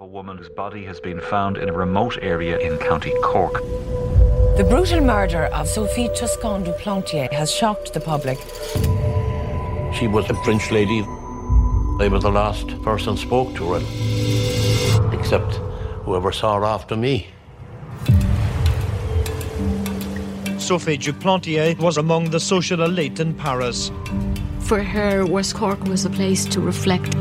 A woman whose body has been found in a remote area in County Cork. The brutal murder of Sophie Toscan du Plantier has shocked the public. She was a French lady. I was the last person spoke to her, except whoever saw her after me. Sophie du Plantier was among the social elite in Paris. For her, West Cork was a place to reflect.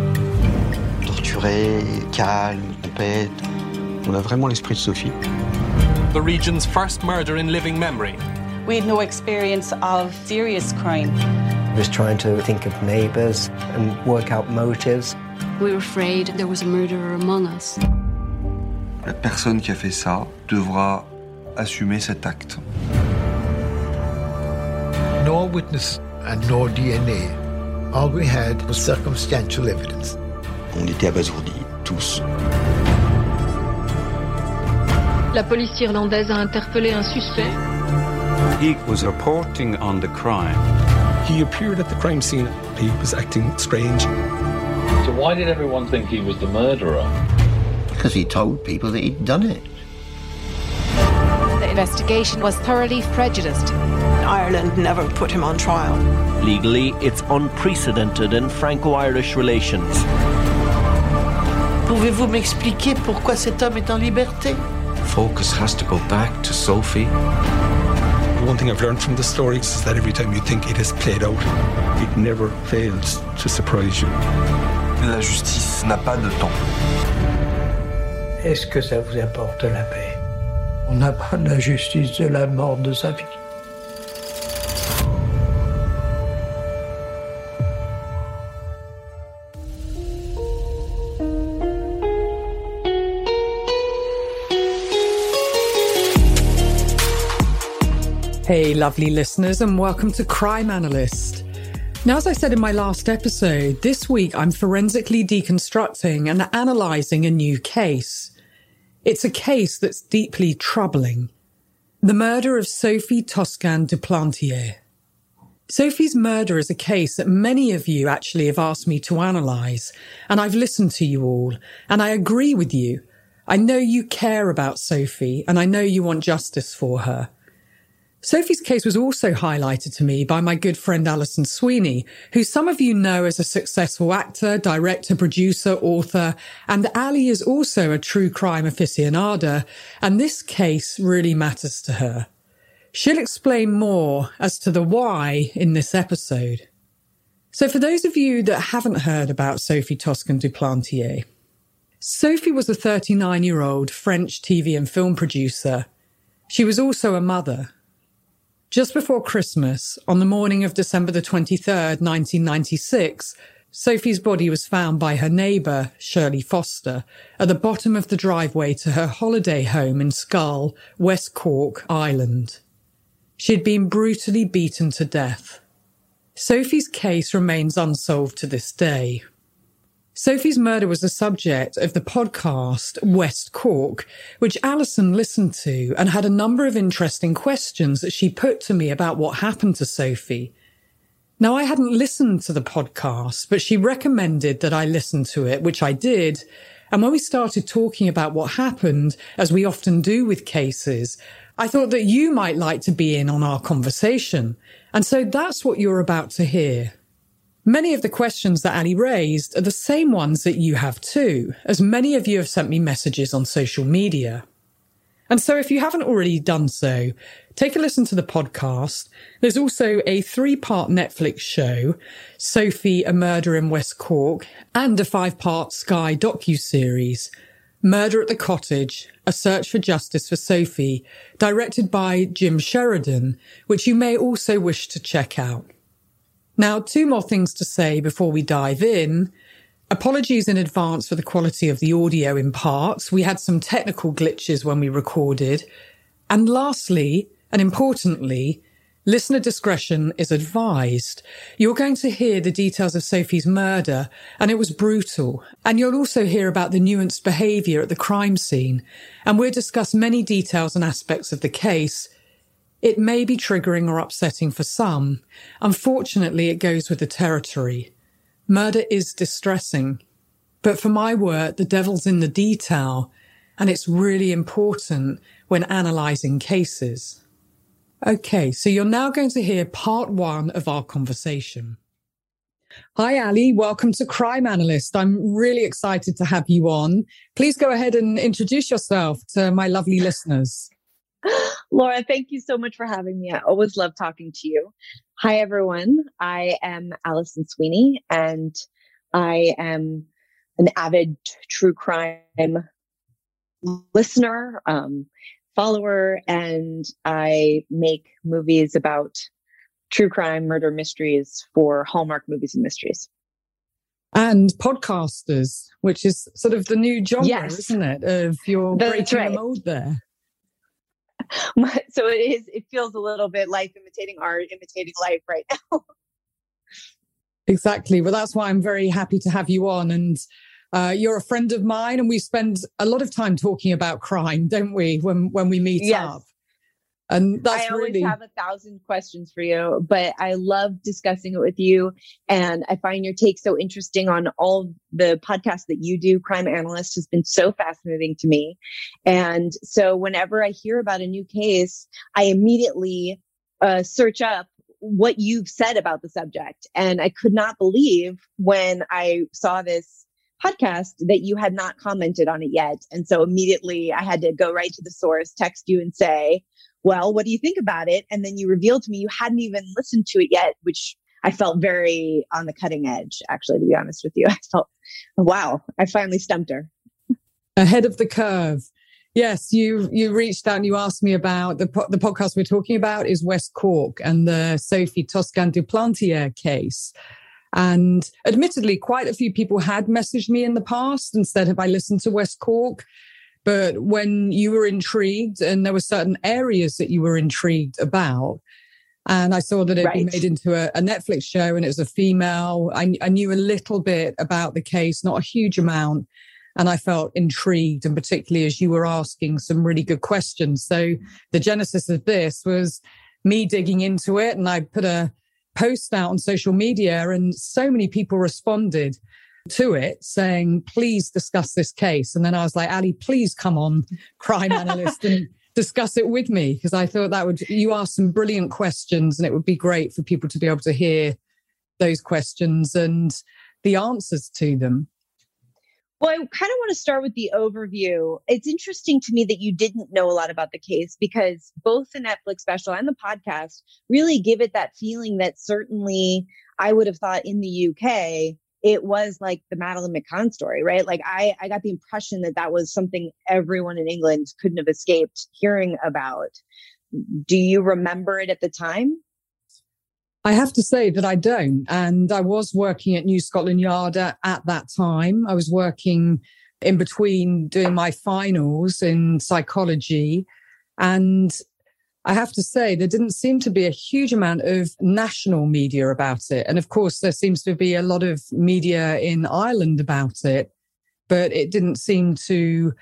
Torturée, calme, tempête. On a vraiment l'esprit de Sophie. The region's first murder in living memory. We had no experience of serious crime. I was trying to think of neighbours and work out motives. We were afraid there was a murderer among us. La personne qui a fait ça devra assumer cet acte. No witness and no DNA. All we had was circumstantial evidence. On était abasourdis, tous. La police irlandaise a interpellé un suspect. He was reporting on the crime. He appeared at the crime scene. He was acting strange. So why did everyone think he was the murderer? Because he told people that he'd done it. The investigation was thoroughly prejudiced. Ireland never put him on trial. Legally, it's unprecedented in Franco-Irish relations. Pouvez-vous m'expliquer pourquoi cet homme est en liberté? Focus has to go back to Sophie. One thing I've learned from the stories is that every time you think it has played out, it never fails to surprise you. La justice n'a pas de temps. Est-ce que ça vous apporte la paix? On n'a pas la justice de la mort de sa fille. Hey, lovely listeners, and welcome to Crime Analyst. Now, as I said in my last episode, this week I'm forensically deconstructing and analysing a new case. It's a case that's deeply troubling. The murder of Sophie Toscan du Plantier. Sophie's murder is a case that many of you actually have asked me to analyse, and I've listened to you all, and I agree with you. I know you care about Sophie, and I know you want justice for her. Sophie's case was also highlighted to me by my good friend Alison Sweeney, who some of you know as a successful actor, director, producer, author, and Ali is also a true crime aficionada, and this case really matters to her. She'll explain more as to the why in this episode. So for those of you that haven't heard about Sophie Toscan du Plantier, Sophie was a 39 year old French TV and film producer. She was also a mother just before Christmas, on the morning of December the 23rd, 1996, Sophie's body was found by her neighbour, Shirley Foster, at the bottom of the driveway to her holiday home in Schull, West Cork, Ireland. She had been brutally beaten to death. Sophie's case remains unsolved to this day. Sophie's murder was the subject of the podcast West Cork, which Alison listened to and had a number of interesting questions that she put to me about what happened to Sophie. Now, I hadn't listened to the podcast, but she recommended that I listen to it, which I did. And when we started talking about what happened, as we often do with cases, I thought that you might like to be in on our conversation. And so that's what you're about to hear. Many of the questions that Ali raised are the same ones that you have too, as many of you have sent me messages on social media. And so if you haven't already done so, take a listen to the podcast. There's also a three part Netflix show, Sophie, a murder in West Cork, and a five part Sky docu-series, Murder at the Cottage, a search for justice for Sophie, directed by Jim Sheridan, which you may also wish to check out. Now, two more things to say before we dive in. Apologies in advance for the quality of the audio in parts. We had some technical glitches when we recorded. And lastly, and importantly, listener discretion is advised. You're going to hear the details of Sophie's murder, and it was brutal. And you'll also hear about the nuanced behaviour at the crime scene. And we'll discuss many details and aspects of the case, it may be triggering or upsetting for some. Unfortunately, it goes with the territory. Murder is distressing. But for my work, the devil's in the detail, and it's really important when analysing cases. Okay, so you're now going to hear part one of our conversation. Hi, Ali. Welcome to Crime Analyst. I'm really excited to have you on. Please go ahead and introduce yourself to my lovely listeners. Laura, thank you so much for having me. I always love talking to you. Hi, everyone. I am Alison Sweeney, and I am an avid true crime listener, um, follower, and I make movies about true crime, murder mysteries for Hallmark movies and mysteries. And podcasters, which is sort of the new genre, yes. isn't it? Of your That's breaking right. the mold there. so it is it feels a little bit life imitating art imitating life right now. Exactly. Well that's why i'm very happy to have you on. And uh, you're a friend of mine and we spend a lot of time talking about crime don't we when when we meet yes. up and that's I always really have a thousand questions for you, but I love discussing it with you. And I find your take so interesting on all the podcasts that you do. Crime Analyst has been so fascinating to me. And so whenever I hear about a new case, I immediately uh, search up what you've said about the subject. And I could not believe when I saw this podcast that you had not commented on it yet. And so immediately I had to go right to the source, text you and say, well, what do you think about it? And then you revealed to me you hadn't even listened to it yet, which I felt very on the cutting edge, actually, to be honest with you. I felt, oh, wow, I finally stumped her. Ahead of the curve. Yes, you you reached out and you asked me about the po- the podcast we're talking about is West Cork and the Sophie Toscan du Plantier case. And admittedly, quite a few people had messaged me in the past and said, Have I listened to West Cork? But when you were intrigued and there were certain areas that you were intrigued about, and I saw that it had Right. been made into a, a Netflix show and it was a female, I, I knew a little bit about the case, not a huge amount. And I felt intrigued, and particularly as you were asking some really good questions. So the genesis of this was me digging into it, and I put a post out on social media, and so many people responded to it saying, please discuss this case. And then I was like, Ali, please come on, crime analyst, and discuss it with me. Because I thought that would, you asked some brilliant questions, and it would be great for people to be able to hear those questions and the answers to them. Well, I kind of want to start with the overview. It's interesting to me that you didn't know a lot about the case because both the Netflix special and the podcast really give it that feeling that certainly I would have thought in the UK it was like the Madeleine McCann story, right? Like I, I got the impression that that was something everyone in England couldn't have escaped hearing about. Do you remember it at the time? I have to say that I don't. And I was working at New Scotland Yard at, at that time. I was working in between doing my finals in psychology. And I have to say, there didn't seem to be a huge amount of national media about it. And of course, there seems to be a lot of media in Ireland about it, but it didn't seem to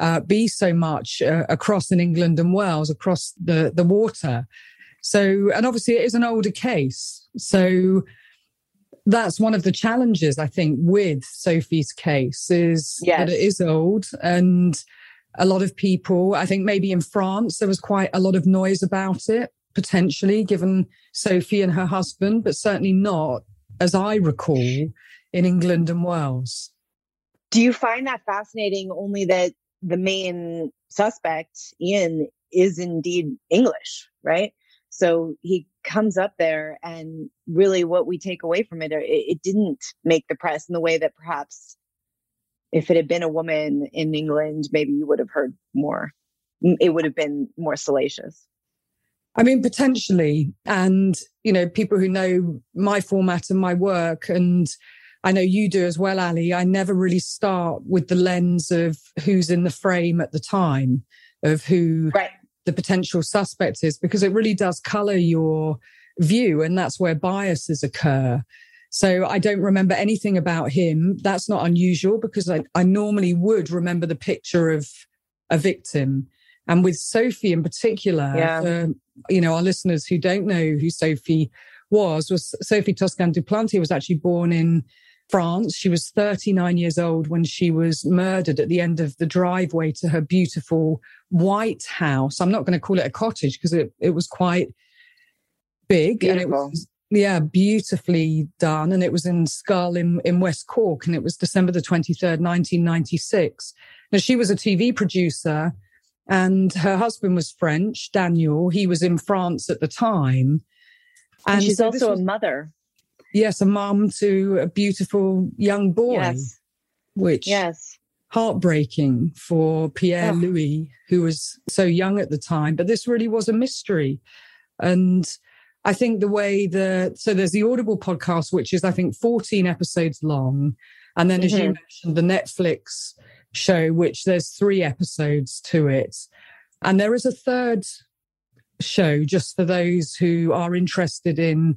uh, be so much uh, across in England and Wales, across the, the water. So, and obviously it is an older case. So that's one of the challenges, I think, with Sophie's case is that it is old and a lot of people, I think maybe in France, there was quite a lot of noise about it, potentially given Sophie and her husband, but certainly not as I recall, in England and Wales. Do you find that fascinating only that the main suspect, Ian, is indeed English, right? So he comes up there, and really what we take away from it, it, didn't make the press in the way that perhaps if it had been a woman in England, maybe you would have heard more. It would have been more salacious. I mean, potentially. And, you know, people who know my format and my work, and I know you do as well, Ali, I never really start with the lens of who's in the frame at the time, of who right. the potential suspect is, because it really does color your view. And that's where biases occur. So I don't remember anything about him. That's not unusual because I, I normally would remember the picture of a victim. And with Sophie in particular, yeah. uh, you know, our listeners who don't know who Sophie was, was Sophie Toscan du Plantier was actually born in France. She was 39 years old when she was murdered at the end of the driveway to her beautiful white house. I'm not going to call it a cottage because it, it was quite big Beautiful. and it was yeah, beautifully done. And it was in Schull in, in West Cork and it was December the 23rd, 1996. Now she was a TV producer and her husband was French, Daniel. He was in France at the time. And, and she's so also was, a mother. Yes, a mum to a beautiful young boy. Yes. Which yes. heartbreaking for Pierre Oh. Louis, who was so young at the time. But this really was a mystery. And I think the way the so there's the Audible podcast, which is I think 14 episodes long. And then as you Mhm. mentioned, the Netflix show, which there's three episodes to it. And there is a third show just for those who are interested in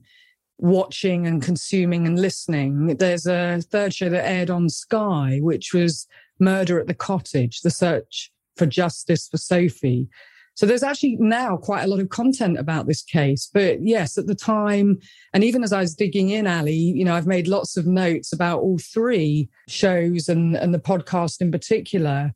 watching and consuming and listening. There's a third show that aired on Sky, which was Murder at the Cottage, the search for justice for Sophie. So there's actually now quite a lot of content about this case. But yes, at the time, and even as I was digging in, Ali, you know, I've made lots of notes about all three shows and, and the podcast in particular.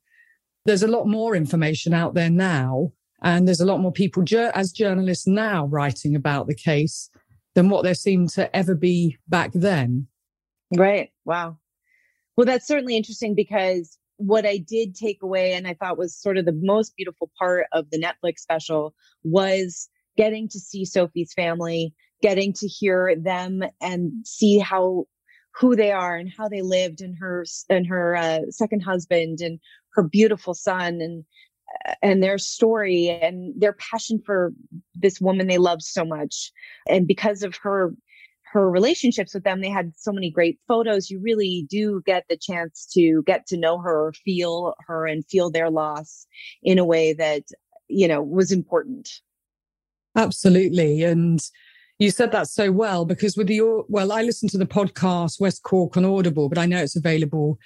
There's a lot more information out there now. And there's a lot more people ju- as journalists now writing about the case than what there seemed to ever be back then. Right. Wow. Well, that's certainly interesting because what I did take away and I thought was sort of the most beautiful part of the Netflix special was getting to see Sophie's family, getting to hear them and see how who they are and how they lived and her and her uh, second husband and her beautiful son and and their story and their passion for this woman they loved so much. And because of her her relationships with them they had so many great photos you really do get the chance to get to know her feel her and feel their loss in a way that you know was important Absolutely. And you said that so well because with your, well, I listened to the podcast West Cork on Audible, but I know it's available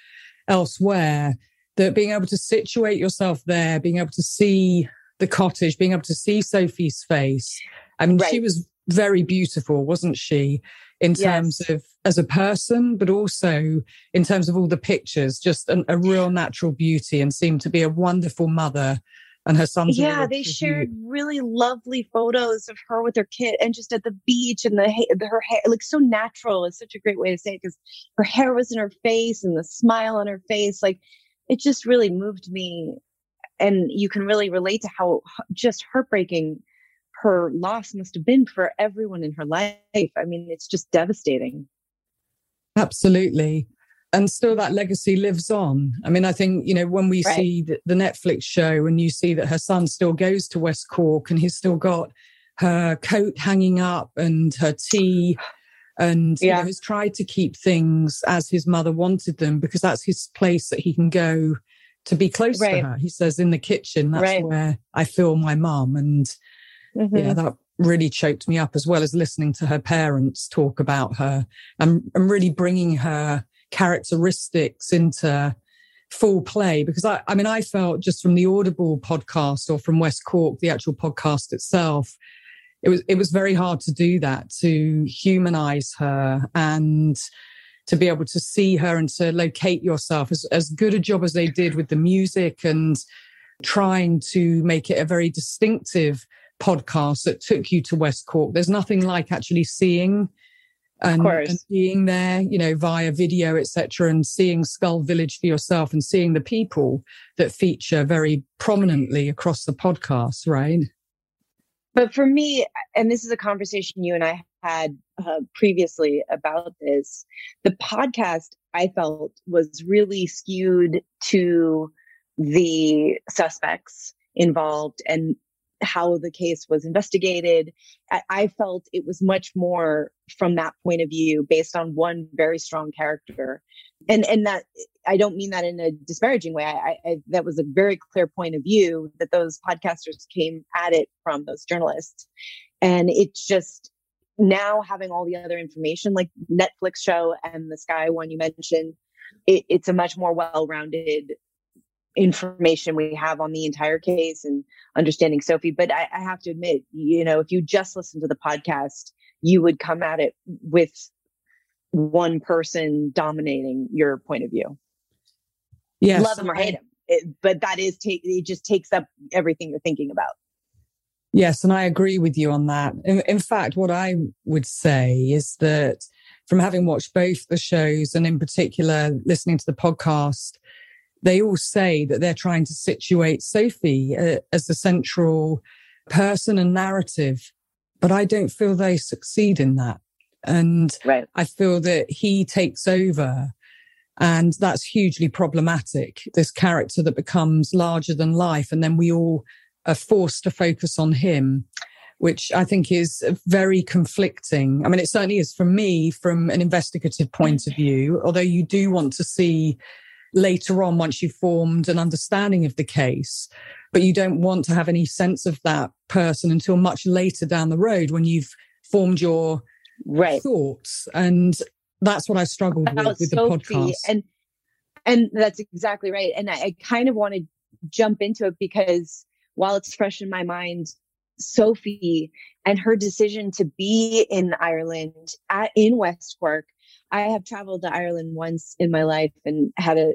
elsewhere. That being able to situate yourself there, being able to see the cottage, being able to see Sophie's face. I mean, Right. she was very beautiful, wasn't she? In terms Yes. of as a person, but also in terms of all the pictures, just an, a real natural beauty and seemed to be a wonderful mother. And her son's yeah they shared really lovely photos of her with her kid and just at the beach and the her hair looks so natural it's such a great way to say it because her hair was in her face and the smile on her face like it just really moved me and you can really relate to how just heartbreaking her loss must have been for everyone in her life i mean it's just devastating Absolutely. And still that legacy lives on. I mean, I think, you know, when we Right. see the, the Netflix show and you see that her son still goes to West Cork and he's still got her coat hanging up and her tea and you know, has tried to keep things as his mother wanted them because that's his place that he can go to be close Right. to her. He says in the kitchen, that's Right. where I feel my mum. And yeah, Mhm. that really choked me up as well as listening to her parents talk about her and, and really bringing her characteristics into full play because I, I mean I felt just from the Audible podcast or from West Cork the actual podcast itself it was it was very hard to do that to humanize her and to be able to see her and to locate yourself as, as good a job as they did with the music and trying to make it a very distinctive podcast that took you to West Cork. There's nothing like actually seeing and, and, being there, you know, via video, etc., and seeing Schull Village for yourself and seeing the people that feature very prominently across the podcast, right? But for me, and this is a conversation you and I had uh, previously about this, the podcast I felt was really skewed to the suspects involved and how the case was investigated. I, felt it was much more from that point of view based on one very strong character. And, and that I don't mean that in a disparaging way. I, I, that was a very clear point of view that those podcasters came at it from those journalists. And it's just now having all the other information like Netflix show and the Sky one you mentioned, it, it's a much more well-rounded information we have on the entire case and understanding Sophie. But I, I have to admit, you know, if you just listen to the podcast, you would come at it with one person dominating your point of view. Yes. Love him or hate him. It, but that is take it just takes up everything you're thinking about. Yes, and I agree with you on that. In, in fact, what I would say is that from having watched both the shows and in particular listening to the podcast, they all say that they're trying to situate Sophie uh, as the central person and narrative, but I don't feel they succeed in that. And right. I feel that he takes over and that's hugely problematic. This character that becomes larger than life. And then we all are forced to focus on him, which I think is very conflicting. I mean, it certainly is for me from an investigative point of view, although you do want to see later on once you've formed an understanding of the case. But you don't want to have any sense of that person until much later down the road when you've formed your right. thoughts. And that's what I struggled About with with Sophie, the podcast. And and that's exactly right. And I, I kind of want to jump into it because while it's fresh in my mind, Sophie and her decision to be in Ireland at, in West Cork I have traveled to Ireland once in my life and had a, a,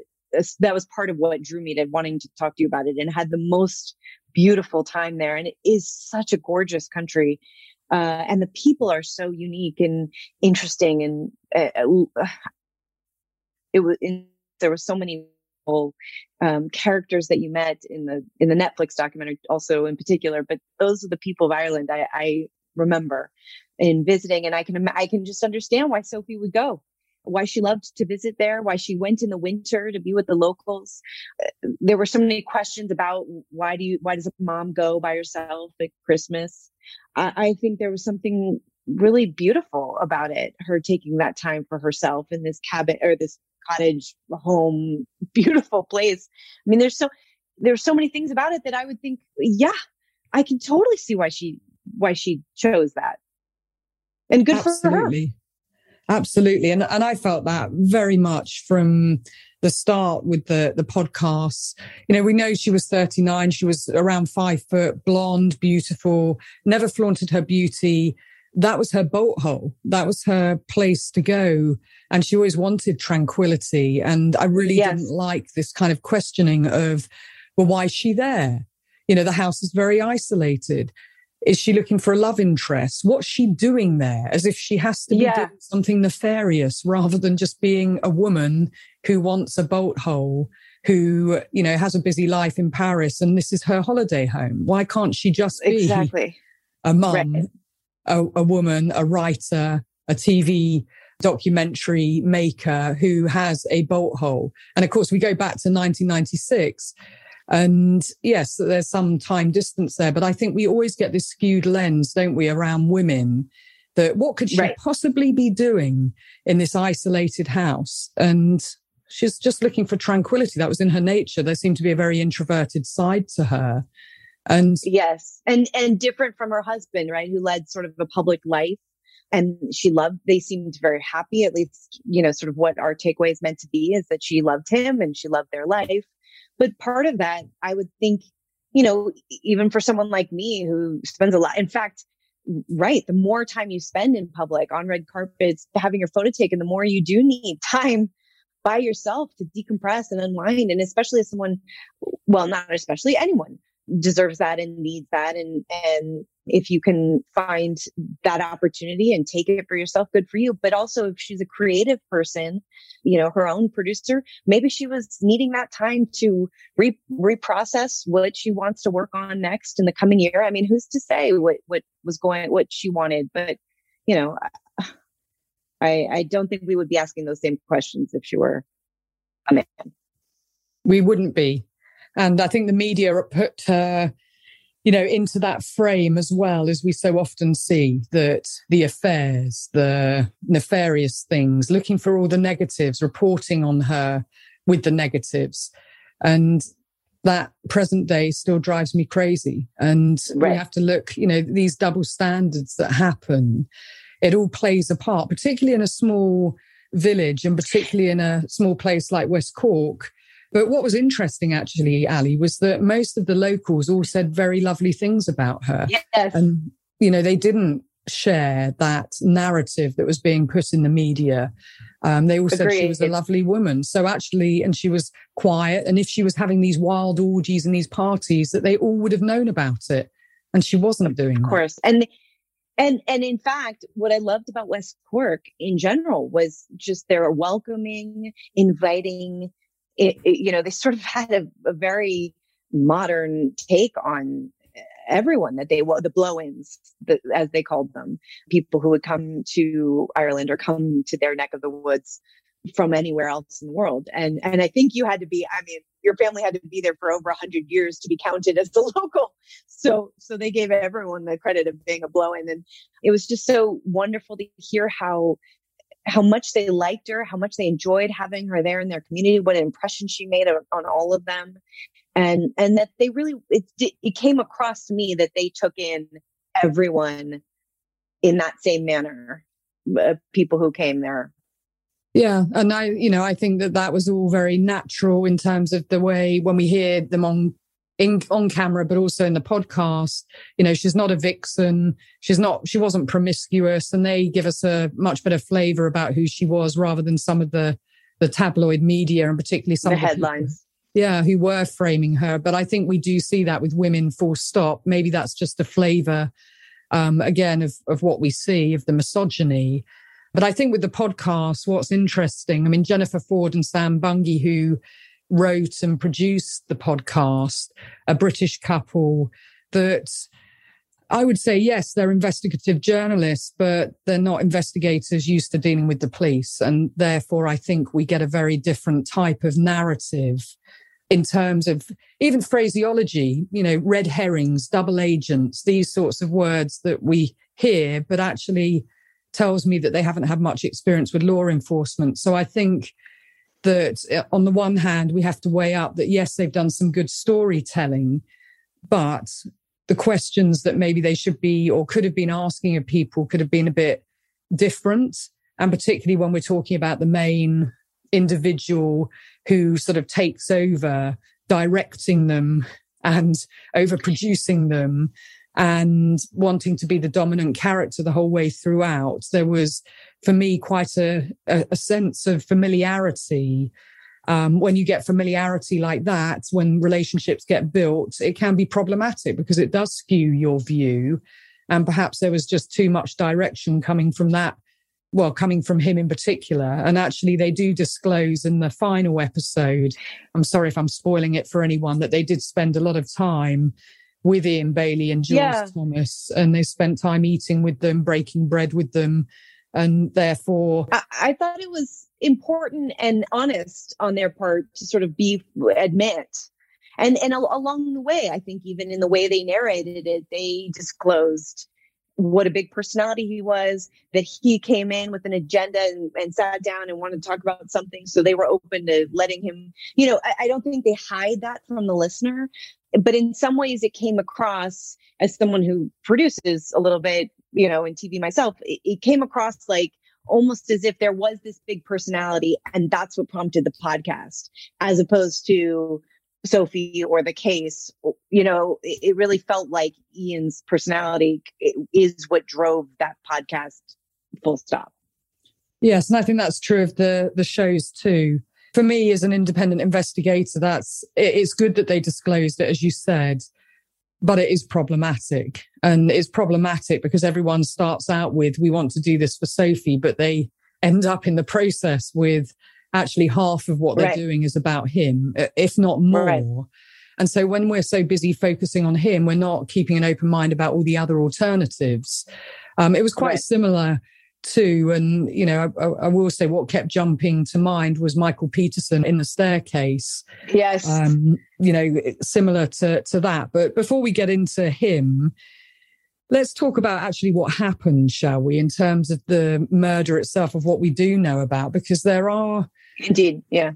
that was part of what drew me to wanting to talk to you about it and had the most beautiful time there. And it is such a gorgeous country. Uh, and the people are so unique and interesting. And uh, it was, in, there were so many um, characters that you met in the in the Netflix documentary, also in particular. But those are the people of Ireland I, I remember in visiting, and I can I can just understand why Sophie would go why she loved to visit there, why she went in the winter to be with the locals. Uh, there were so many questions about why do you, why does a mom go by herself at Christmas? I, I think there was something really beautiful about it, her taking that time for herself in this cabin or this cottage home, beautiful place. I mean, there's so, there's so many things about it that I would think, yeah, I can totally see why she, why she chose that. And good Absolutely. for her. Absolutely. And, and I felt that very much from the start with the, the podcasts. You know, we know she was 39. She was around five foot, blonde, beautiful, never flaunted her beauty. That was her boat hole. That was her place to go. And she always wanted tranquility. And I really yes. didn't like this kind of questioning of, well, why is she there? You know, the house is very isolated. Is she looking for a love interest? What's she doing there? As if she has to be yeah. doing something nefarious rather than just being a woman who wants a bolt hole, who, you know, has a busy life in Paris and this is her holiday home. Why can't she just be exactly. a mum, right. a, a woman, a writer, a TV documentary maker who has a bolt hole? And of course, we go back to 1996 and yes, there's some time distance there, but I think we always get this skewed lens, don't we, around women that what could she right. possibly be doing in this isolated house? And she's just looking for tranquility. That was in her nature. There seemed to be a very introverted side to her. And yes, and and different from her husband, right, who led sort of a public life and she loved they seemed very happy at least you know sort of what our takeaway is meant to be is that she loved him and she loved their life but part of that, I would think, you know, even for someone like me who spends a lot, in fact, right, the more time you spend in public on red carpets, having your photo taken, the more you do need time by yourself to decompress and unwind. And especially as someone, well, not especially anyone deserves that and needs that. And, and if you can find that opportunity and take it for yourself, good for you. But also if she's a creative person, you know, her own producer, maybe she was needing that time to re- reprocess what she wants to work on next in the coming year. I mean, who's to say what, what was going, what she wanted, but you know, I, I don't think we would be asking those same questions if she were a man. We wouldn't be. And I think the media put her, you know, into that frame as well, as we so often see that the affairs, the nefarious things, looking for all the negatives, reporting on her with the negatives. And that present day still drives me crazy. And right. we have to look, you know, these double standards that happen, it all plays a part, particularly in a small village and particularly in a small place like West Cork but what was interesting, actually, Ali, was that most of the locals all said very lovely things about her. Yes. And, you know, they didn't share that narrative that was being put in the media. Um, they all Agreed. said she was a lovely woman. So actually, and she was quiet. And if she was having these wild orgies and these parties, that they all would have known about it. And she wasn't doing Of that. course. And and and in fact, what I loved about West Cork in general was just their welcoming, inviting it, it, you know, they sort of had a, a very modern take on everyone that they were the blow-ins as they called them. People who would come to ireland or come to their neck of the woods from anywhere else in the world. And and i think you had to be i mean your family had to be there for over 100 years to be counted as the local. So so they gave everyone the credit of being a blow-in. And it was just so wonderful to hear how how much they liked her, how much they enjoyed having her there in their community, what an impression she made on all of them, and and that they really it it came across to me that they took in everyone in that same manner, uh, people who came there. Yeah, and I, you know, I think that that was all very natural in terms of the way when we hear them on in on camera, but also in the podcast. You know, she's not a vixen. She's not, she wasn't promiscuous and they give us a much better flavor about who she was rather than some of the, the tabloid media and particularly some the of the headlines. People, yeah, who were framing her. But I think we do see that with women full stop. Maybe that's just a flavor, um, again, of, of what we see of the misogyny. But I think with the podcast, what's interesting, I mean, Jennifer Forde and Sam Bungey, who wrote and produced the podcast, a British couple that I would say, yes, they're investigative journalists, but they're not investigators used to dealing with the police. And therefore, I think we get a very different type of narrative in terms of even phraseology, you know, red herrings, double agents, these sorts of words that we hear, but actually tells me that they haven't had much experience with law enforcement. So I think that uh, on the one hand, we have to weigh up that yes, they've done some good storytelling, but the questions that maybe they should be or could have been asking of people could have been a bit different. And particularly when we're talking about the main individual who sort of takes over directing them and overproducing them and wanting to be the dominant character the whole way throughout. There was, for me, quite a, a, a sense of familiarity. Um, when you get familiarity like that, when relationships get built, it can be problematic because it does skew your view. And perhaps there was just too much direction coming from that well, coming from him in particular. And actually, they do disclose in the final episode. I'm sorry if I'm spoiling it for anyone that they did spend a lot of time with Ian Bailey and Jules yeah. Thomas, and they spent time eating with them, breaking bread with them, and therefore, I, I thought it was important and honest on their part to sort of be admit. And and along the way, I think even in the way they narrated it, they disclosed what a big personality he was, that he came in with an agenda and, and, sat down and wanted to talk about something. So they were open to letting him, you know, I, I, don't think they hide that from the listener, but in some ways it came across as someone who produces a little bit you know in tv myself it, it came across like almost as if there was this big personality and that's what prompted the podcast as opposed to sophie or the case you know it, it really felt like ian's personality is what drove that podcast full stop. Yes and i think that's true of the the shows too for me as an independent investigator, that's it's good that they disclosed it, as you said. but it is problematic. And it's problematic because everyone starts out with, we want to do this for Sophie, but they end up in the process with actually half of what they're right. doing is about him, if not more. Right. And so when we're so busy focusing on him, we're not keeping an open mind about all the other alternatives. Um, it was quite right. similar to, and you know, I, I, will say what kept jumping to mind was Michael Peterson in the staircase. Yes. Um, you know, similar to to that. But before we get into him, let's talk about actually what happened, shall we, in terms of the murder itself, of what we do know about, because there are indeed, yeah,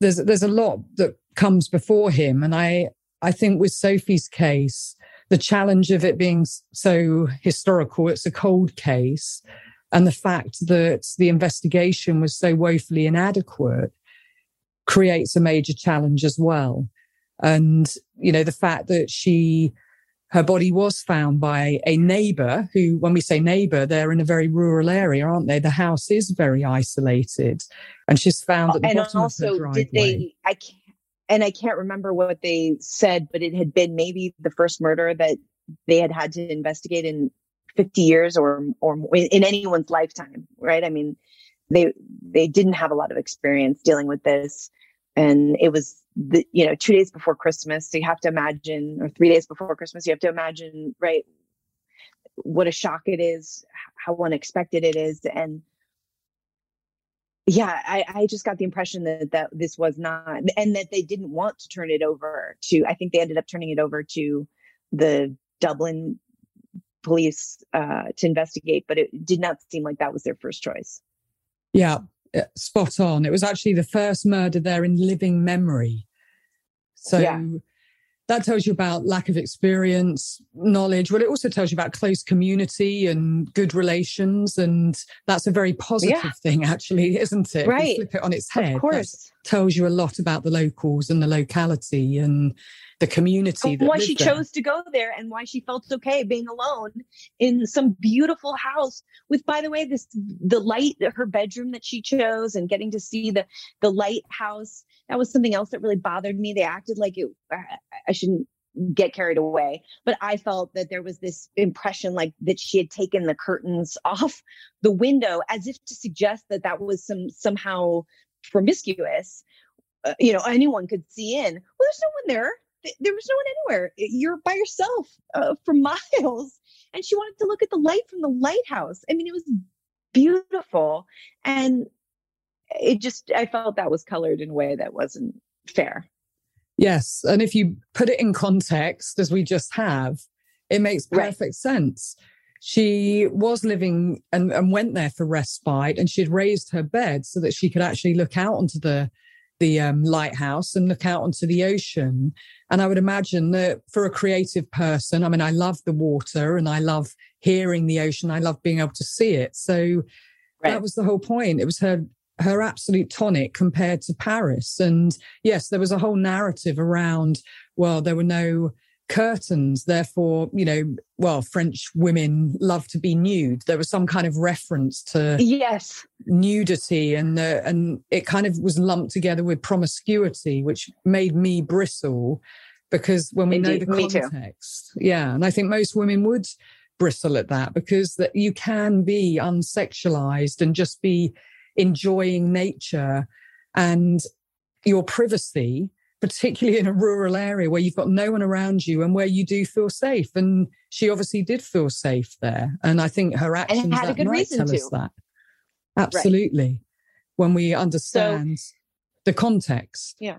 there's there's a lot that comes before him. And I, I think with Sophie's case, the challenge of it being so historical, it's a cold case, and the fact that the investigation was so woefully inadequate creates a major challenge as well. And, you know, the fact that she, her body was found by a neighbor who, when we say neighbor, they're in a very rural area, aren't they? The house is very isolated and she's found at the and bottom also, of the driveway. And also, did they, I can't, and I can't remember what they said, but it had been maybe the first murder that they had had to investigate in 50 years or or in anyone's lifetime, right? I mean, they they didn't have a lot of experience dealing with this, and it was the you know two days before Christmas. So you have to imagine, or three days before Christmas, you have to imagine, right? What a shock it is, how unexpected it is, and yeah I, I just got the impression that that this was not and that they didn't want to turn it over to i think they ended up turning it over to the dublin police uh, to investigate but it did not seem like that was their first choice. Yeah spot on. It was actually the first murder there in living memory. So yeah that tells you about lack of experience, knowledge. Well, it also tells you about close community and good relations. And that's a very positive yeah. thing, actually, isn't it? Right. flip it on its head. Of course. tells you a lot about the locals and the locality and the community. why she there. chose to go there and why she felt okay being alone in some beautiful house with, by the way, this the light, her bedroom that she chose and getting to see the the lighthouse. That was something else that really bothered me. They acted like it. I shouldn't get carried away but i felt that there was this impression like that she had taken the curtains off the window as if to suggest that that was some somehow promiscuous uh, you know anyone could see in. Well there's no one there. There was no one anywhere. You're by yourself uh, for miles. And she wanted to look at the light from the lighthouse. I mean it was beautiful. And it just i felt that was colored in a way that wasn't fair Yes. And if you put it in context, as we just have, it makes perfect right. sense. She was living and, and went there for respite, and she had raised her bed so that she could actually look out onto the the um, lighthouse and look out onto the ocean. And I would imagine that for a creative person, I mean, I love the water and I love hearing the ocean. I love being able to see it. So right. that was the whole point. It was her her absolute tonic compared to Paris. And yes, there was a whole narrative around, well, there were no curtains. Therefore, you know, well, French women love to be nude. There was some kind of reference to yes nudity, and uh, and it kind of was lumped together with promiscuity, which made me bristle because when we Indeed, know the context, yeah, and I think most women would bristle at that because that you can be unsexualized and just be enjoying nature and your privacy, particularly in a rural area where you've got no one around you and where you do feel safe. And she obviously did feel safe there. And I think her actions that night tell to. us that. Absolutely. Right. When we understand so, the context. Yeah.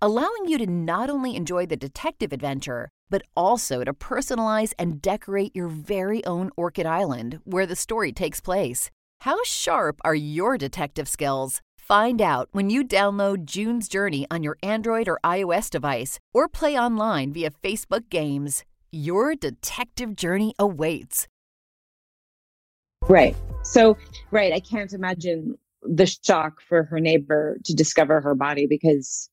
allowing you to not only enjoy the detective adventure, but also to personalize and decorate your very own Orchid Island where the story takes place. How sharp are your detective skills? Find out when you download June's Journey on your Android or iOS device or play online via Facebook Games. Your detective journey awaits. Right. So, right, I can't imagine the shock for her neighbor to discover her body because,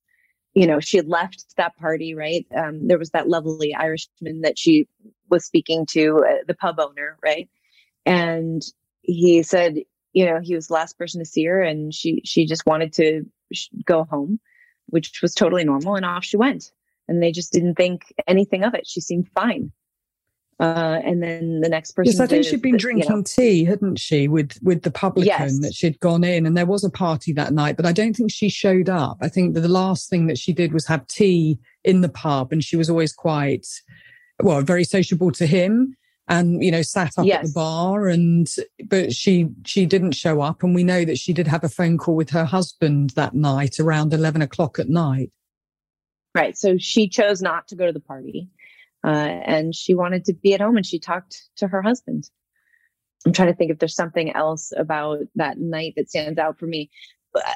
you know, she had left that party, right? Um, there was that lovely Irishman that she was speaking to, uh, the pub owner, right? And he said, you know, he was the last person to see her and she, she just wanted to go home, which was totally normal. And off she went. And they just didn't think anything of it. She seemed fine. Uh, and then the next person. Yes, I think she'd been drinking you know, tea, hadn't she, with with the publican yes. that she'd gone in, and there was a party that night, but I don't think she showed up. I think that the last thing that she did was have tea in the pub, and she was always quite well, very sociable to him, and you know, sat up yes. at the bar, and but she she didn't show up, and we know that she did have a phone call with her husband that night around eleven o'clock at night. Right. So she chose not to go to the party. Uh, and she wanted to be at home and she talked to her husband. I'm trying to think if there's something else about that night that stands out for me.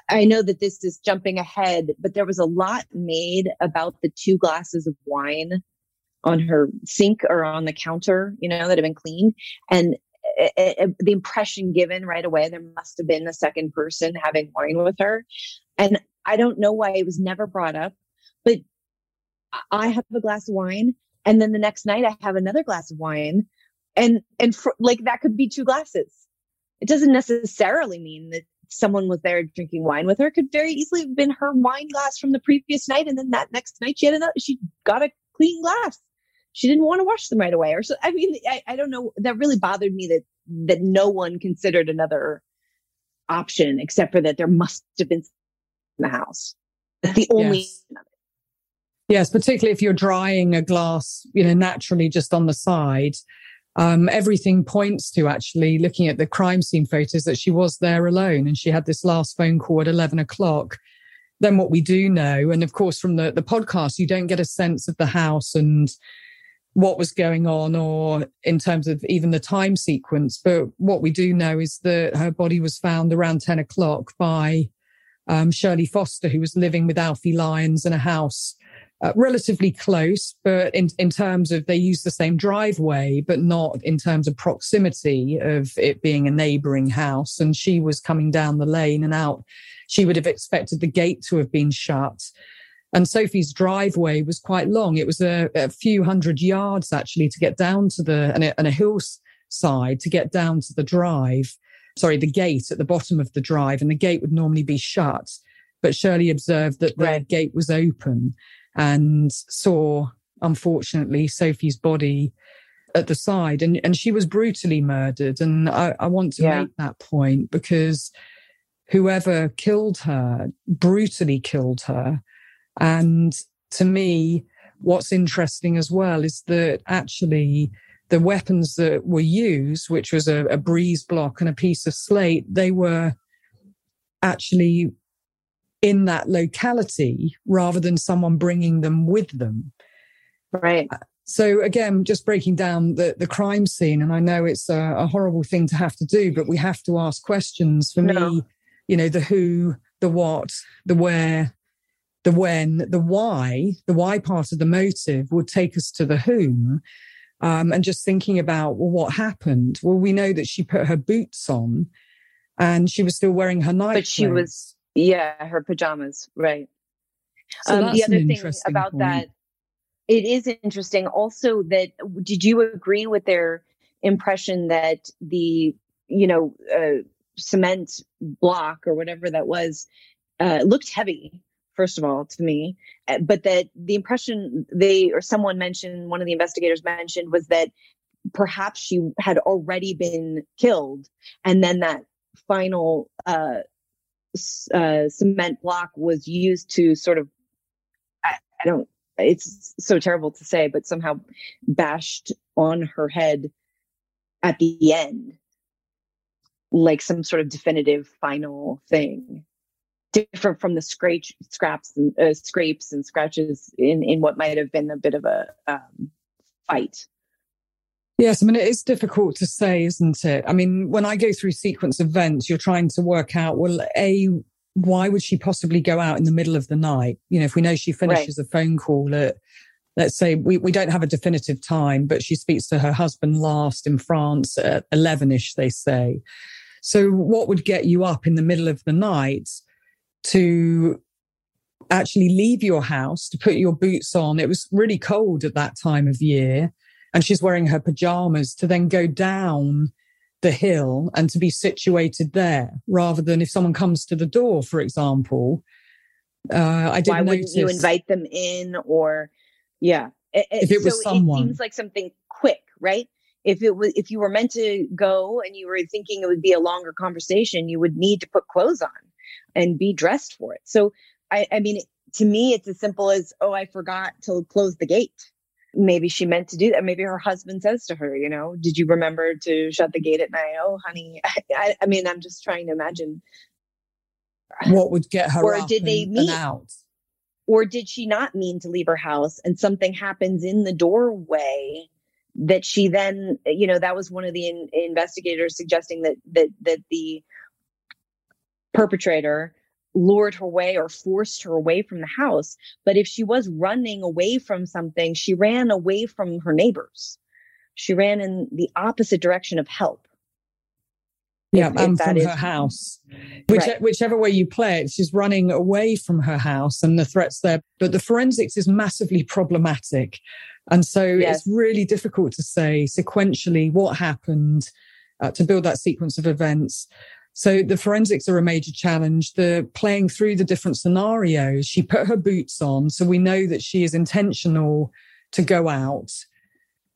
I know that this is jumping ahead, but there was a lot made about the two glasses of wine on her sink or on the counter, you know, that had been cleaned. And it, it, the impression given right away, there must have been a second person having wine with her. And I don't know why it was never brought up, but I have a glass of wine and then the next night I have another glass of wine and and for, like that could be two glasses. It doesn't necessarily mean that someone was there drinking wine with her. It could very easily have been her wine glass from the previous night. And then that next night she had another she got a clean glass. She didn't want to wash them right away or so i mean i, I don't know. That really bothered me that that no one considered another option except for that there must have been in the house. That's the only yes. Yes, particularly if you're drying a glass, you know, naturally just on the side. Um, everything points to actually looking at the crime scene photos that she was there alone and she had this last phone call at 11 o'clock. Then what we do know, and of course from the, the podcast, you don't get a sense of the house and what was going on or in terms of even the time sequence. But what we do know is that her body was found around 10 o'clock by um, Shirley Foster, who was living with Alfie Lyons in a house uh, relatively close, but in, in terms of they use the same driveway, but not in terms of proximity of it being a neighboring house. And she was coming down the lane and out. She would have expected the gate to have been shut. And Sophie's driveway was quite long. It was a, a few hundred yards actually to get down to the, and a, and a hillside to get down to the drive. Sorry, the gate at the bottom of the drive, and the gate would normally be shut. But Shirley observed that the right. gate was open and saw, unfortunately, Sophie's body at the side and, and she was brutally murdered. And I, I want to yeah. make that point because whoever killed her brutally killed her. And to me, what's interesting as well is that actually the weapons that were used, which was a, a breeze block and a piece of slate, they were actually in that locality rather than someone bringing them with them. Right. Uh, so again, just breaking down the, the crime scene, and I know it's a, a horrible thing to have to do, but we have to ask questions. For no. me, you know, the who, the what, the where, the when, the why, the why part of the motive would take us to the whom. Um, and just thinking about well, what happened. Well, we know that she put her boots on, and she was still wearing her night. But she was yeah, her pajamas, right. So um, the other thing about point. that, it is interesting also that did you agree with their impression that the, you know, uh, cement block or whatever that was uh, looked heavy first of all to me uh, but that the impression they or someone mentioned one of the investigators mentioned was that perhaps she had already been killed and then that final uh, uh, cement block was used to sort of, I, I don't, it's so terrible to say, but somehow bashed on her head at the end, like some sort of definitive final thing, different from the scratch scraps and uh, scrapes and scratches in in what might have been a bit of a um, fight. Yes, I mean, it is difficult to say, isn't it? I mean, when I go through sequence events, you're trying to work out, well, A, why would she possibly go out in the middle of the night? You know, if we know she finishes right. a phone call at let's say we, we don't have a definitive time, but she speaks to her husband last in France at 11 ish, they say. So, what would get you up in the middle of the night to actually leave your house to put your boots on? It was really cold at that time of year. And she's wearing her pajamas to then go down the hill and to be situated there rather than if someone comes to the door, for example. Uh, I didn't Why wouldn't notice, you invite them in or, yeah. If it was someone. It seems like something quick, right? If it was, if you were meant to go and you were thinking it would be a longer conversation, you would need to put clothes on and be dressed for it. So, I, I mean, to me, it's as simple as, oh, I forgot to close the gate maybe she meant to do that. Maybe her husband says to her, you know, did you remember to shut the gate at night? Oh, honey. I, I mean, I'm just trying to imagine what would get her or did they and, meet? and out. Or did she not mean to leave her house and something happens in the doorway that she then, you know, that was one of the in, investigators suggesting that that that the perpetrator lured her away or forced her away from the house. But if she was running away from something, she ran away from her neighbors. She ran in the opposite direction of help. Yeah, if and from is- her house. Which, Right. Whichever way you play it, she's running away from her house and the threats there. But the forensics is massively problematic. And so Yes. it's really difficult to say sequentially what happened uh, to build that sequence of events. So the forensics are a major challenge. The playing through the different scenarios. She put her boots on. So we know that she is intentional to go out.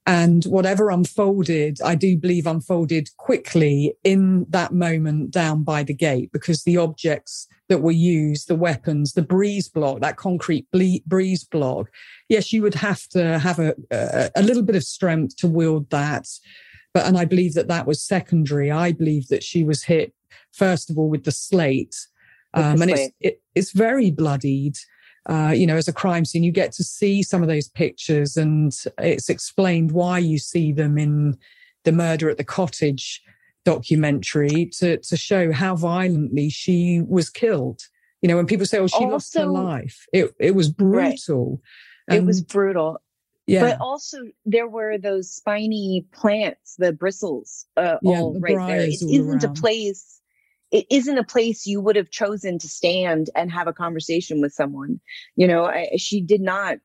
And whatever unfolded, I do believe unfolded quickly in that moment down by the gate because the objects that were used, the weapons, the breeze block, that concrete ble- breeze block, yes, you would have to have a, a, a little bit of strength to wield that. But, and I believe that that was secondary. I believe that she was hit, first of all, with the slate. With the Um, and it's, it, it's very bloodied uh, you know, as a crime scene, you get to see some of those pictures and it's explained why you see them in the murder at the cottage documentary to, to show how violently she was killed. You know, when people say, oh, she lost her life, it, it was brutal. it was brutal. yeah. But also there were those spiny plants, the bristles, uh, Yeah, all the right there. It all isn't a place. It isn't a place you would have chosen to stand and have a conversation with someone. You know, I, she did not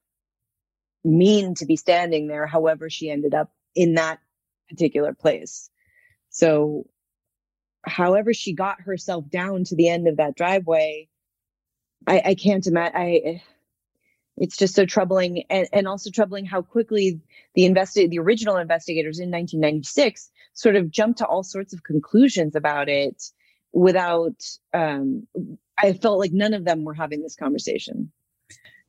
mean to be standing there. However, she ended up in that particular place. So, however she got herself down to the end of that driveway, I, I can't imagine. I it's just so troubling and, and also troubling how quickly the investi- the original investigators in 1996 sort of jumped to all sorts of conclusions about it without um, i felt like none of them were having this conversation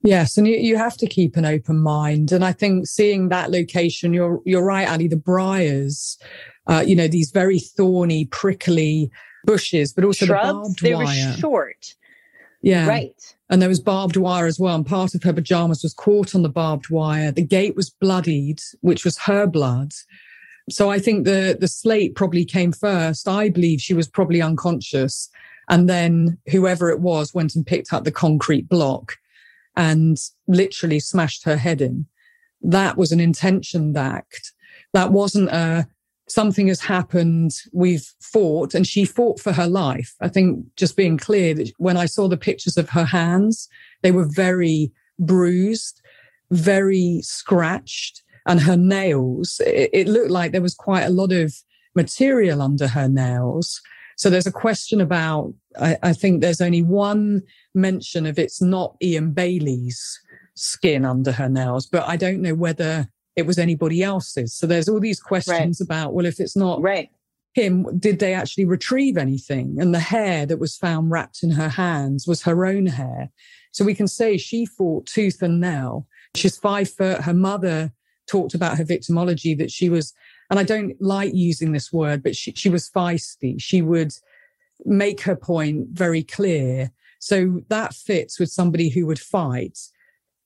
Yes, and you, you have to keep an open mind. And I think seeing that location, you're you're right, Ali. The briars, uh, you know, these very thorny, prickly bushes, but also the shrubs barbed they wire. were short Yeah. right And there was barbed wire as well. And part of her pajamas was caught on the barbed wire. The gate was bloodied, which was her blood. So I think the, the slate probably came first. I believe she was probably unconscious. And then whoever it was went and picked up the concrete block and literally smashed her head in. That was an intentioned act. That wasn't a something has happened. We've fought and she fought for her life. I think just being clear that when I saw the pictures of her hands, they were very bruised, very scratched and her nails, it, it looked like there was quite a lot of material under her nails. So there's a question about, I, I think there's only one mention of it's not Ian Bailey's skin under her nails, but I don't know whether it was anybody else's. So there's all these questions about, well, if it's not right. him, did they actually retrieve anything? And the hair that was found wrapped in her hands was her own hair. So we can say she fought tooth and nail. She's five foot. Her mother talked about her victimology that she was, and I don't like using this word, but she, she was feisty. She would make her point very clear. So that fits with somebody who would fight.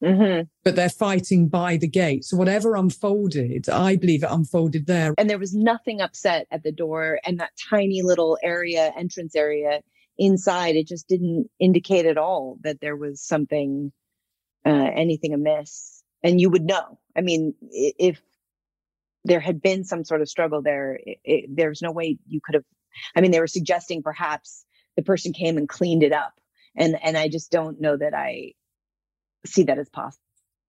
Mm-hmm. But they're fighting by the gate. So whatever unfolded, I believe it unfolded there. and there was nothing upset at the door and that tiny little area entrance area inside it just didn't indicate at all that there was something uh, anything amiss and you would know. I mean, if there had been some sort of struggle there, it, it, there's no way you could have. I mean, they were suggesting perhaps the person came and cleaned it up, and and I just don't know that I see that as possible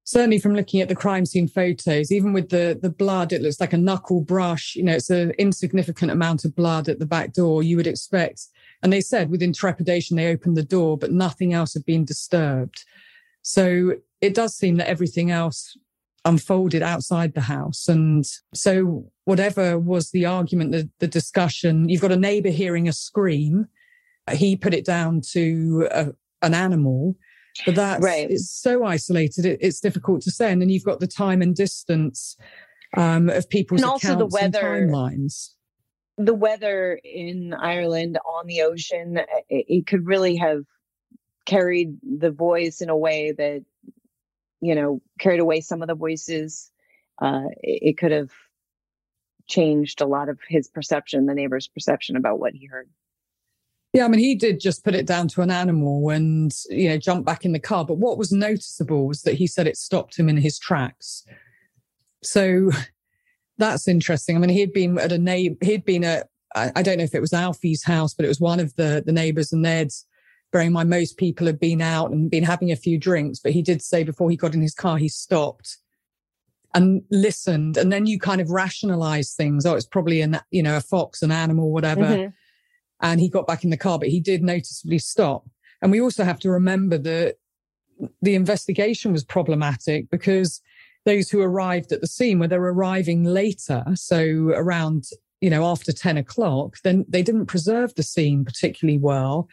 certainly from looking at the crime scene photos, even with the the blood, it looks like a knuckle brush. You know, it's an insignificant amount of blood at the back door. You would expect, and they said within trepidation they opened the door, but nothing else had been disturbed. So it does seem that everything else unfolded outside the house. And so whatever was the argument, the, the discussion, you've got a neighbor hearing a scream. He put it down to a, an animal but that's right. it's so isolated it, it's difficult to say and then you've got the time and distance um, of people's and also the weather timelines the weather in ireland on the ocean it, it could really have carried the voice in a way that you know carried away some of the voices uh, it, it could have changed a lot of his perception the neighbor's perception about what he heard yeah, I mean, he did just put it down to an animal and, you know, jump back in the car. But what was noticeable was that he said it stopped him in his tracks. So that's interesting. I mean, he'd been at a neighbor, he'd been at, I don't know if it was Alfie's house, but it was one of the, the neighbors and they'd, bearing in mind most people had been out and been having a few drinks, but he did say before he got in his car, he stopped and listened. And then you kind of rationalize things. Oh, it's probably an, you know, a fox, an animal, whatever. Mm-hmm and he got back in the car, but he did noticeably stop. And we also have to remember that the investigation was problematic because those who arrived at the scene, where they're arriving later, so around, you know, after 10 o'clock, then they didn't preserve the scene particularly well.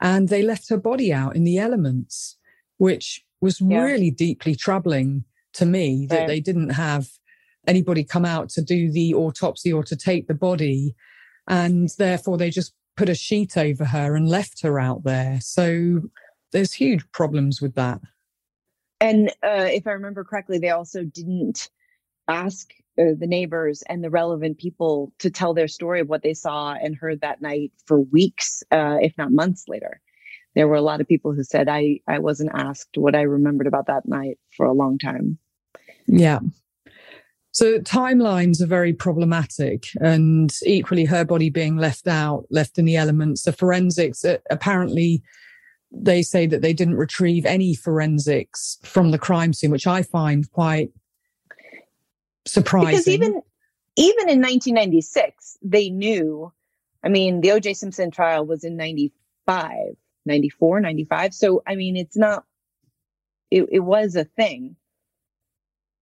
And they left her body out in the elements, which was yeah. really deeply troubling to me that right. they didn't have anybody come out to do the autopsy or to take the body. And therefore they just put a sheet over her and left her out there. So there's huge problems with that. And uh, if I remember correctly, they also didn't ask the neighbors and the relevant people to tell their story of what they saw and heard that night for weeks, uh, if not months later. There were a lot of people who said, I, I wasn't asked what I remembered about that night for a long time. Yeah. So timelines are very problematic and equally her body being left out, left in the elements. The forensics, uh, apparently they say that they didn't retrieve any forensics from the crime scene, which I find quite surprising. Because even, even in 1996, they knew, I mean, the OJ Simpson trial was in 95, 94, 95. So, I mean, it's not, it, it was a thing.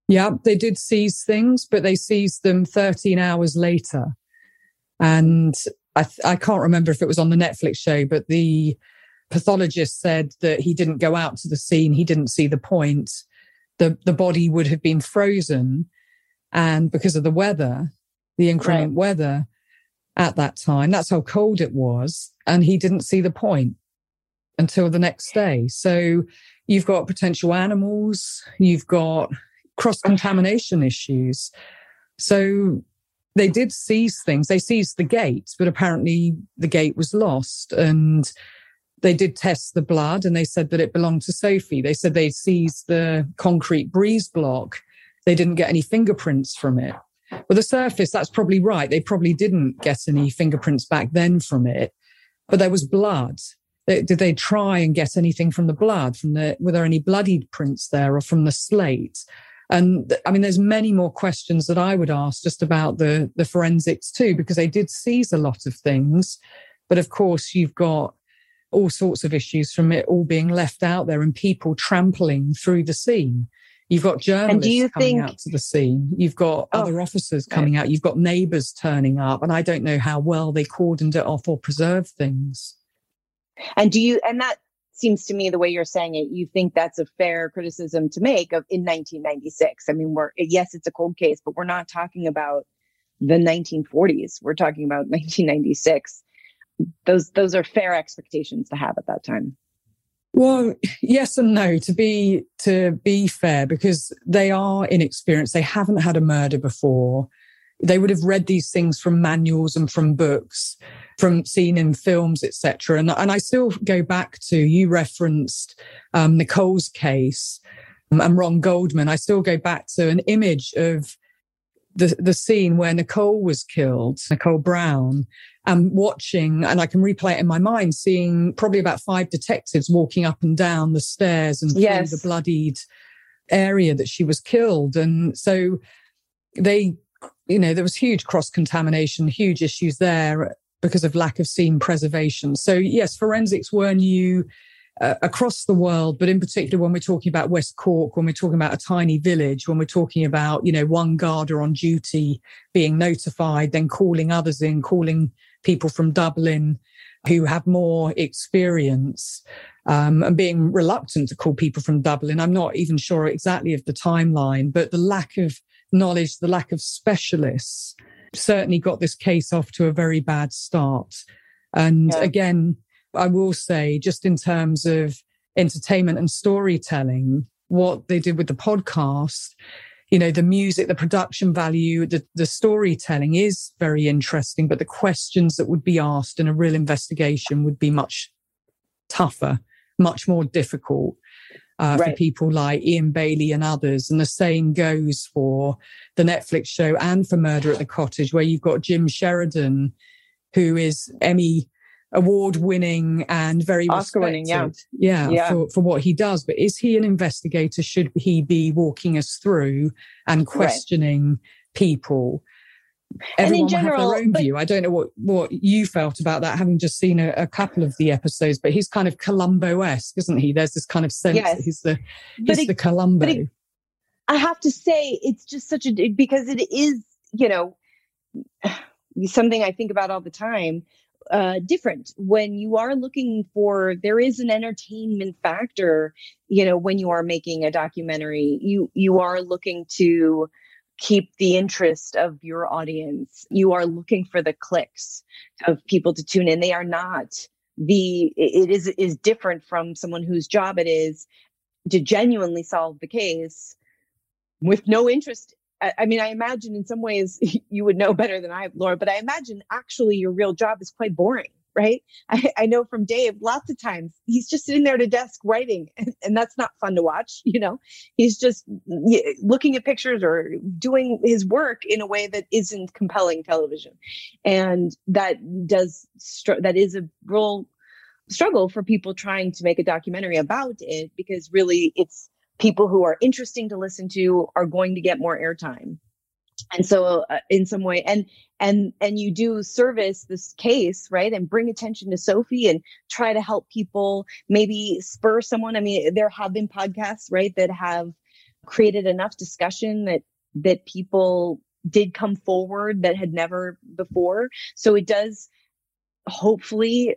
Yeah, they did seize things, but they seized them 13 hours later. And I, th- I can't remember if it was on the Netflix show, but the pathologist said that he didn't go out to the scene. He didn't see the point. The, the body would have been frozen. And because of the weather, the inclement right. weather at that time, that's how cold it was. And he didn't see the point until the next day. So you've got potential animals, you've got cross contamination issues. So they did seize things. They seized the gate, but apparently the gate was lost. And they did test the blood and they said that it belonged to Sophie. They said they seized the concrete breeze block. They didn't get any fingerprints from it. Well, the surface, that's probably right. They probably didn't get any fingerprints back then from it, but there was blood. Did they try and get anything from the blood? From the were there any bloodied prints there, or from the slate? And I mean, there's many more questions that I would ask just about the, the forensics too, because they did seize a lot of things. But of course, you've got all sorts of issues from it all being left out there and people trampling through the scene. You've got journalists coming think... out to the scene. You've got oh, other officers coming out. You've got neighbors turning up. And I don't know how well they cordoned it off or preserved things. And do you, and that seems to me the way you're saying it, you think that's a fair criticism to make of in 1996. I mean, we're yes, it's a cold case, but we're not talking about the 1940s. We're talking about 1996. Those those are fair expectations to have at that time. Well, yes and no. To be to be fair, because they are inexperienced. They haven't had a murder before. They would have read these things from manuals and from books from seen in films, etc. And, and I still go back to you referenced um, Nicole's case. and Ron Goldman, I still go back to an image of the, the scene where Nicole was killed, Nicole Brown, and watching, and I can replay it in my mind, seeing probably about five detectives walking up and down the stairs and yes. through the bloodied area that she was killed. And so they, you know, there was huge cross contamination, huge issues there because of lack of scene preservation. So yes, forensics were new uh, across the world, but in particular when we're talking about West Cork, when we're talking about a tiny village, when we're talking about, you know, one Garda on duty being notified, then calling others in, calling people from Dublin who have more experience um, and being reluctant to call people from Dublin. I'm not even sure exactly of the timeline, but the lack of knowledge, the lack of specialists certainly got this case off to a very bad start. And yeah. again, I will say, just in terms of entertainment and storytelling, what they did with the podcast, you know, the music, the production value, the, the storytelling is very interesting, but the questions that would be asked in a real investigation would be much tougher, much more difficult. Uh, right. for people like Ian Bailey and others. And the same goes for the Netflix show and for Murder at the Cottage, where you've got Jim Sheridan, who is Emmy award winning and very Oscar winning, yeah. yeah, yeah, for, for what he does. But is he an investigator? Should he be walking us through and questioning right. people? Everyone and in general, their own but, view. I don't know what, what you felt about that, having just seen a, a couple of the episodes, but he's kind of Columbo esque, isn't he? There's this kind of sense yes. that he's the, he's it, the Columbo. It, I have to say, it's just such a, because it is, you know, something I think about all the time uh, different. When you are looking for there is an entertainment factor you know when you are making a documentary you you are looking to keep the interest of your audience. You are looking for the clicks of people to tune in. They are not the it is is different from someone whose job it is to genuinely solve the case with no interest I mean, I imagine in some ways you would know better than I, Laura, but I imagine actually your real job is quite boring, right? I, I know from Dave, lots of times he's just sitting there at a desk writing, and, and that's not fun to watch. You know, he's just looking at pictures or doing his work in a way that isn't compelling television, and that does that is a real struggle for people trying to make a documentary about it because really it's people who are interesting to listen to are going to get more airtime. And so uh, in some way and and and you do service this case right and bring attention to sophie and try to help people maybe spur someone. I mean there have been podcasts right that have created enough discussion that that people did come forward that had never before. So it does hopefully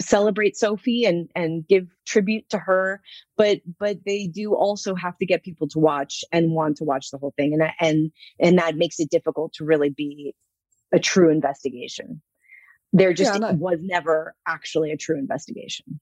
celebrate Sophie and and give tribute to her but but they do also have to get people to watch and want to watch the whole thing and and and that makes it difficult to really be a true investigation there just yeah, was never actually a true investigation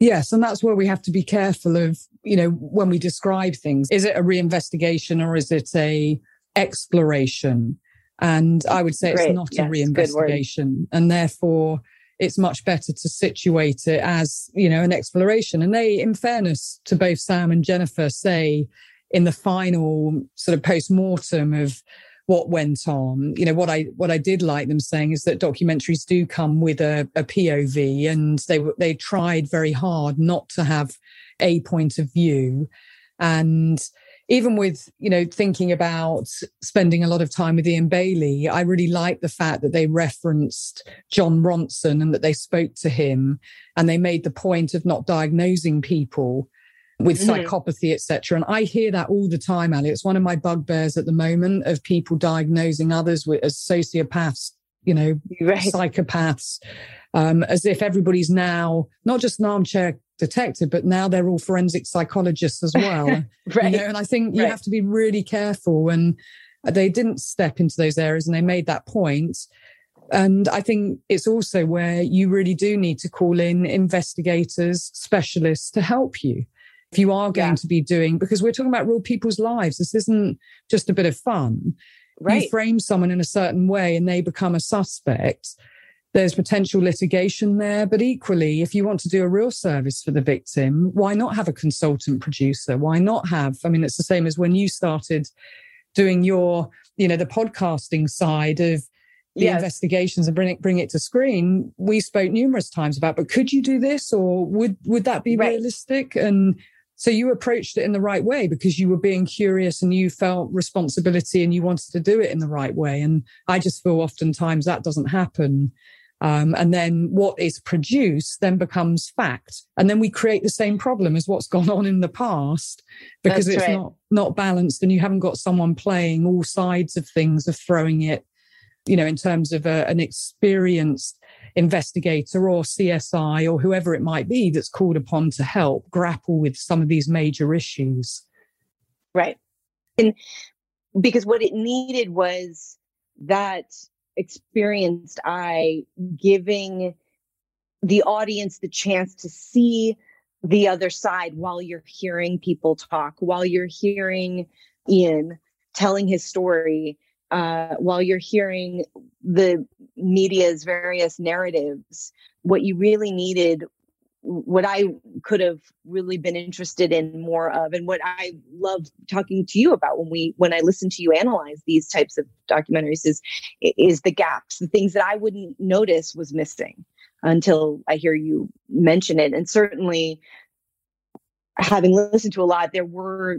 Yes, and that's where we have to be careful of, you know, when we describe things. Is it a reinvestigation or is it a exploration? And I would say Great. it's not yes, a reinvestigation. And therefore, it's much better to situate it as, you know, an exploration. And they, in fairness to both Sam and Jennifer, say in the final sort of post mortem of what went on, you know, what I what I did like them saying is that documentaries do come with a, a POV, and they they tried very hard not to have a point of view, and even with you know thinking about spending a lot of time with Ian Bailey, I really like the fact that they referenced Jon Ronson and that they spoke to him and they made the point of not diagnosing people with mm-hmm. psychopathy, etc. And I hear that all the time, Ali. It's one of my bugbears at the moment of people diagnosing others with as sociopaths, you know, right. psychopaths, um, as if everybody's now not just an armchair detective, but now they're all forensic psychologists as well. right. You know, and I think you right. have to be really careful. And they didn't step into those areas and they made that point. And I think it's also where you really do need to call in investigators, specialists to help you. If you are going yeah. to be doing, because we're talking about real people's lives, this isn't just a bit of fun. Right. You frame someone in a certain way and they become a suspect there's potential litigation there. But equally, if you want to do a real service for the victim, why not have a consultant producer? Why not have, I mean, it's the same as when you started doing your, you know, the podcasting side of the yes. investigations and bring it bring it to screen we spoke numerous times about but could you do this or would would that be right. realistic and so you approached it in the right way because you were being curious and you felt responsibility and you wanted to do it in the right way and i just feel oftentimes that doesn't happen um, and then what is produced then becomes fact and then we create the same problem as what's gone on in the past because That's it's right. not not balanced and you haven't got someone playing all sides of things of throwing it you know, in terms of a, an experienced investigator or CSI or whoever it might be that's called upon to help grapple with some of these major issues. Right. And because what it needed was that experienced eye giving the audience the chance to see the other side while you're hearing people talk, while you're hearing Ian telling his story uh, while you're hearing the media's various narratives, what you really needed, what I could have really been interested in more of, and what I love talking to you about when we when I listen to you analyze these types of documentaries is is the gaps, the things that I wouldn't notice was missing until I hear you mention it, and certainly having listened to a lot, there were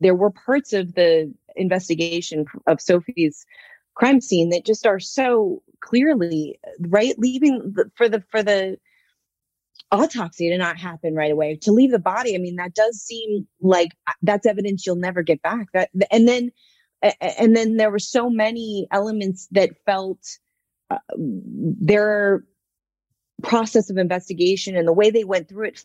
there were parts of the investigation of Sophie's crime scene that just are so clearly right leaving the, for the for the autopsy to not happen right away to leave the body i mean that does seem like uh, that's evidence you'll never get back that and then and then there were so many elements that felt uh, their process of investigation and the way they went through it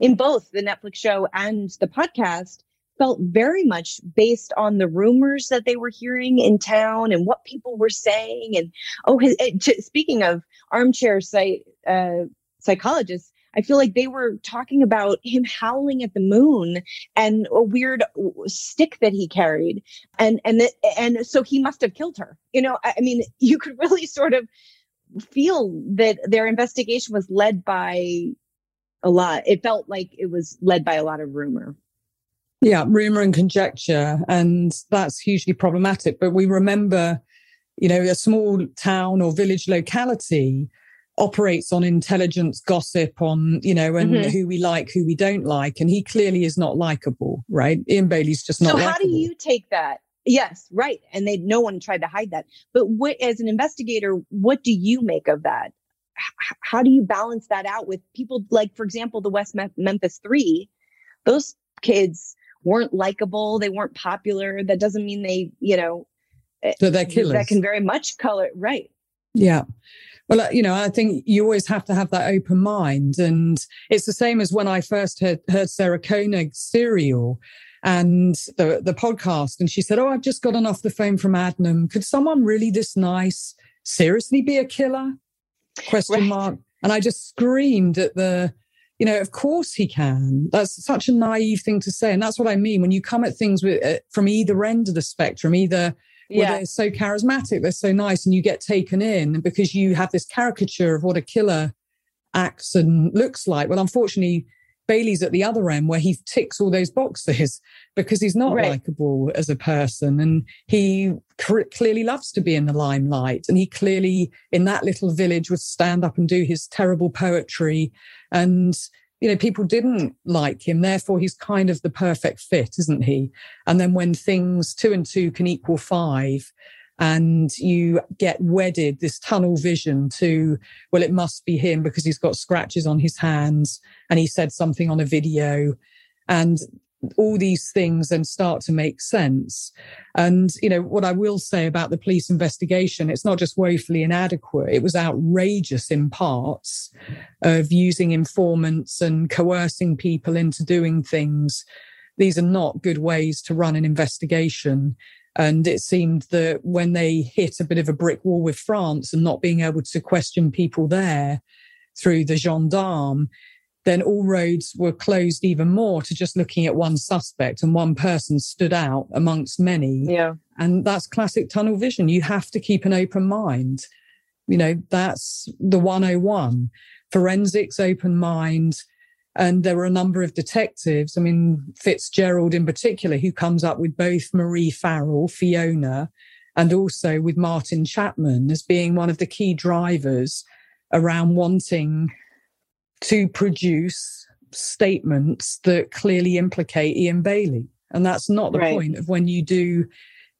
in both the netflix show and the podcast felt very much based on the rumors that they were hearing in town and what people were saying. And oh, his, to, speaking of armchair site uh, psychologists, I feel like they were talking about him howling at the moon and a weird stick that he carried, and and that, and so he must have killed her. You know, I, I mean, you could really sort of feel that their investigation was led by a lot. It felt like it was led by a lot of rumor. Yeah, rumor and conjecture. And that's hugely problematic. But we remember, you know, a small town or village locality operates on intelligence, gossip, on, you know, and mm-hmm. who we like, who we don't like. And he clearly is not likable, right? Ian Bailey's just not. So, how do you take that? Yes, right. And they, no one tried to hide that. But what, as an investigator, what do you make of that? H- how do you balance that out with people like, for example, the West Memphis Three? Those kids weren't likable, they weren't popular. That doesn't mean they, you know, eh, so they're killers. That can very much color, right? Yeah. Well, uh, you know, I think you always have to have that open mind. And it's the same as when I first heard, heard Sarah Koenig's serial and the, the podcast. And she said, Oh, I've just gotten off the phone from Adnan. Could someone really this nice seriously be a killer? Question right. mark. And I just screamed at the you know, of course he can. That's such a naive thing to say. And that's what I mean. When you come at things with, uh, from either end of the spectrum, either yeah. well, they're so charismatic, they're so nice, and you get taken in because you have this caricature of what a killer acts and looks like. Well, unfortunately, Bailey's at the other end where he ticks all those boxes because he's not right. likable as a person and he cr- clearly loves to be in the limelight. And he clearly, in that little village, would stand up and do his terrible poetry and, you know, people didn't like him. Therefore, he's kind of the perfect fit, isn't he? And then when things two and two can equal five, and you get wedded this tunnel vision to well it must be him because he's got scratches on his hands and he said something on a video and all these things and start to make sense. And, you know, what I will say about the police investigation, it's not just woefully inadequate. It was outrageous in parts of using informants and coercing people into doing things. These are not good ways to run an investigation. And it seemed that when they hit a bit of a brick wall with France and not being able to question people there through the gendarme, then all roads were closed even more to just looking at one suspect and one person stood out amongst many. Yeah. And that's classic tunnel vision. You have to keep an open mind. You know, that's the 101. Forensics, open mind. And there were a number of detectives. I mean, Fitzgerald in particular, who comes up with both Marie Farrell, Fiona, and also with Martin Chapman as being one of the key drivers around wanting to produce statements that clearly implicate Ian Bailey. And that's not the right. point of when you do,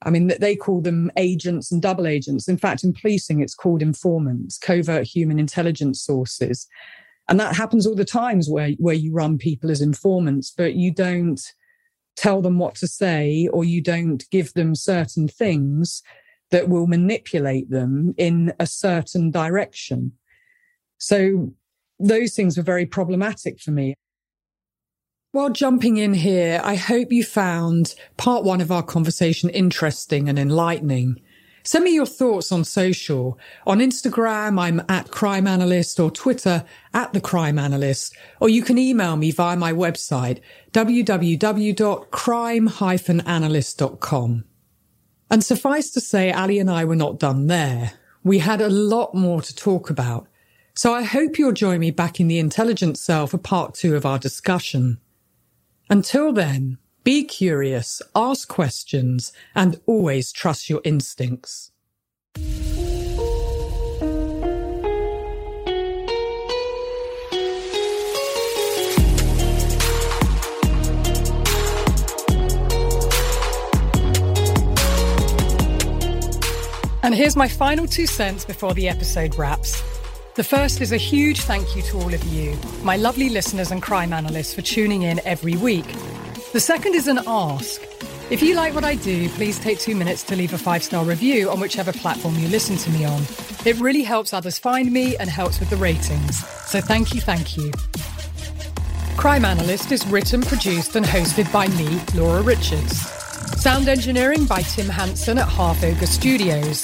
I mean, they call them agents and double agents. In fact, in policing, it's called informants, covert human intelligence sources. And that happens all the times where, where you run people as informants, but you don't tell them what to say or you don't give them certain things that will manipulate them in a certain direction. So those things were very problematic for me. While jumping in here, I hope you found part one of our conversation interesting and enlightening. Send me your thoughts on social. On Instagram, I'm at Crime Analyst or Twitter at The Crime Analyst, or you can email me via my website, www.crime-analyst.com. And suffice to say, Ali and I were not done there. We had a lot more to talk about. So I hope you'll join me back in the intelligence cell for part two of our discussion. Until then, be curious, ask questions, and always trust your instincts. And here's my final two cents before the episode wraps. The first is a huge thank you to all of you, my lovely listeners and crime analysts, for tuning in every week. The second is an ask. If you like what I do, please take two minutes to leave a five star review on whichever platform you listen to me on. It really helps others find me and helps with the ratings. So thank you, thank you. Crime Analyst is written, produced, and hosted by me, Laura Richards. Sound engineering by Tim Hanson at Half Ogre Studios.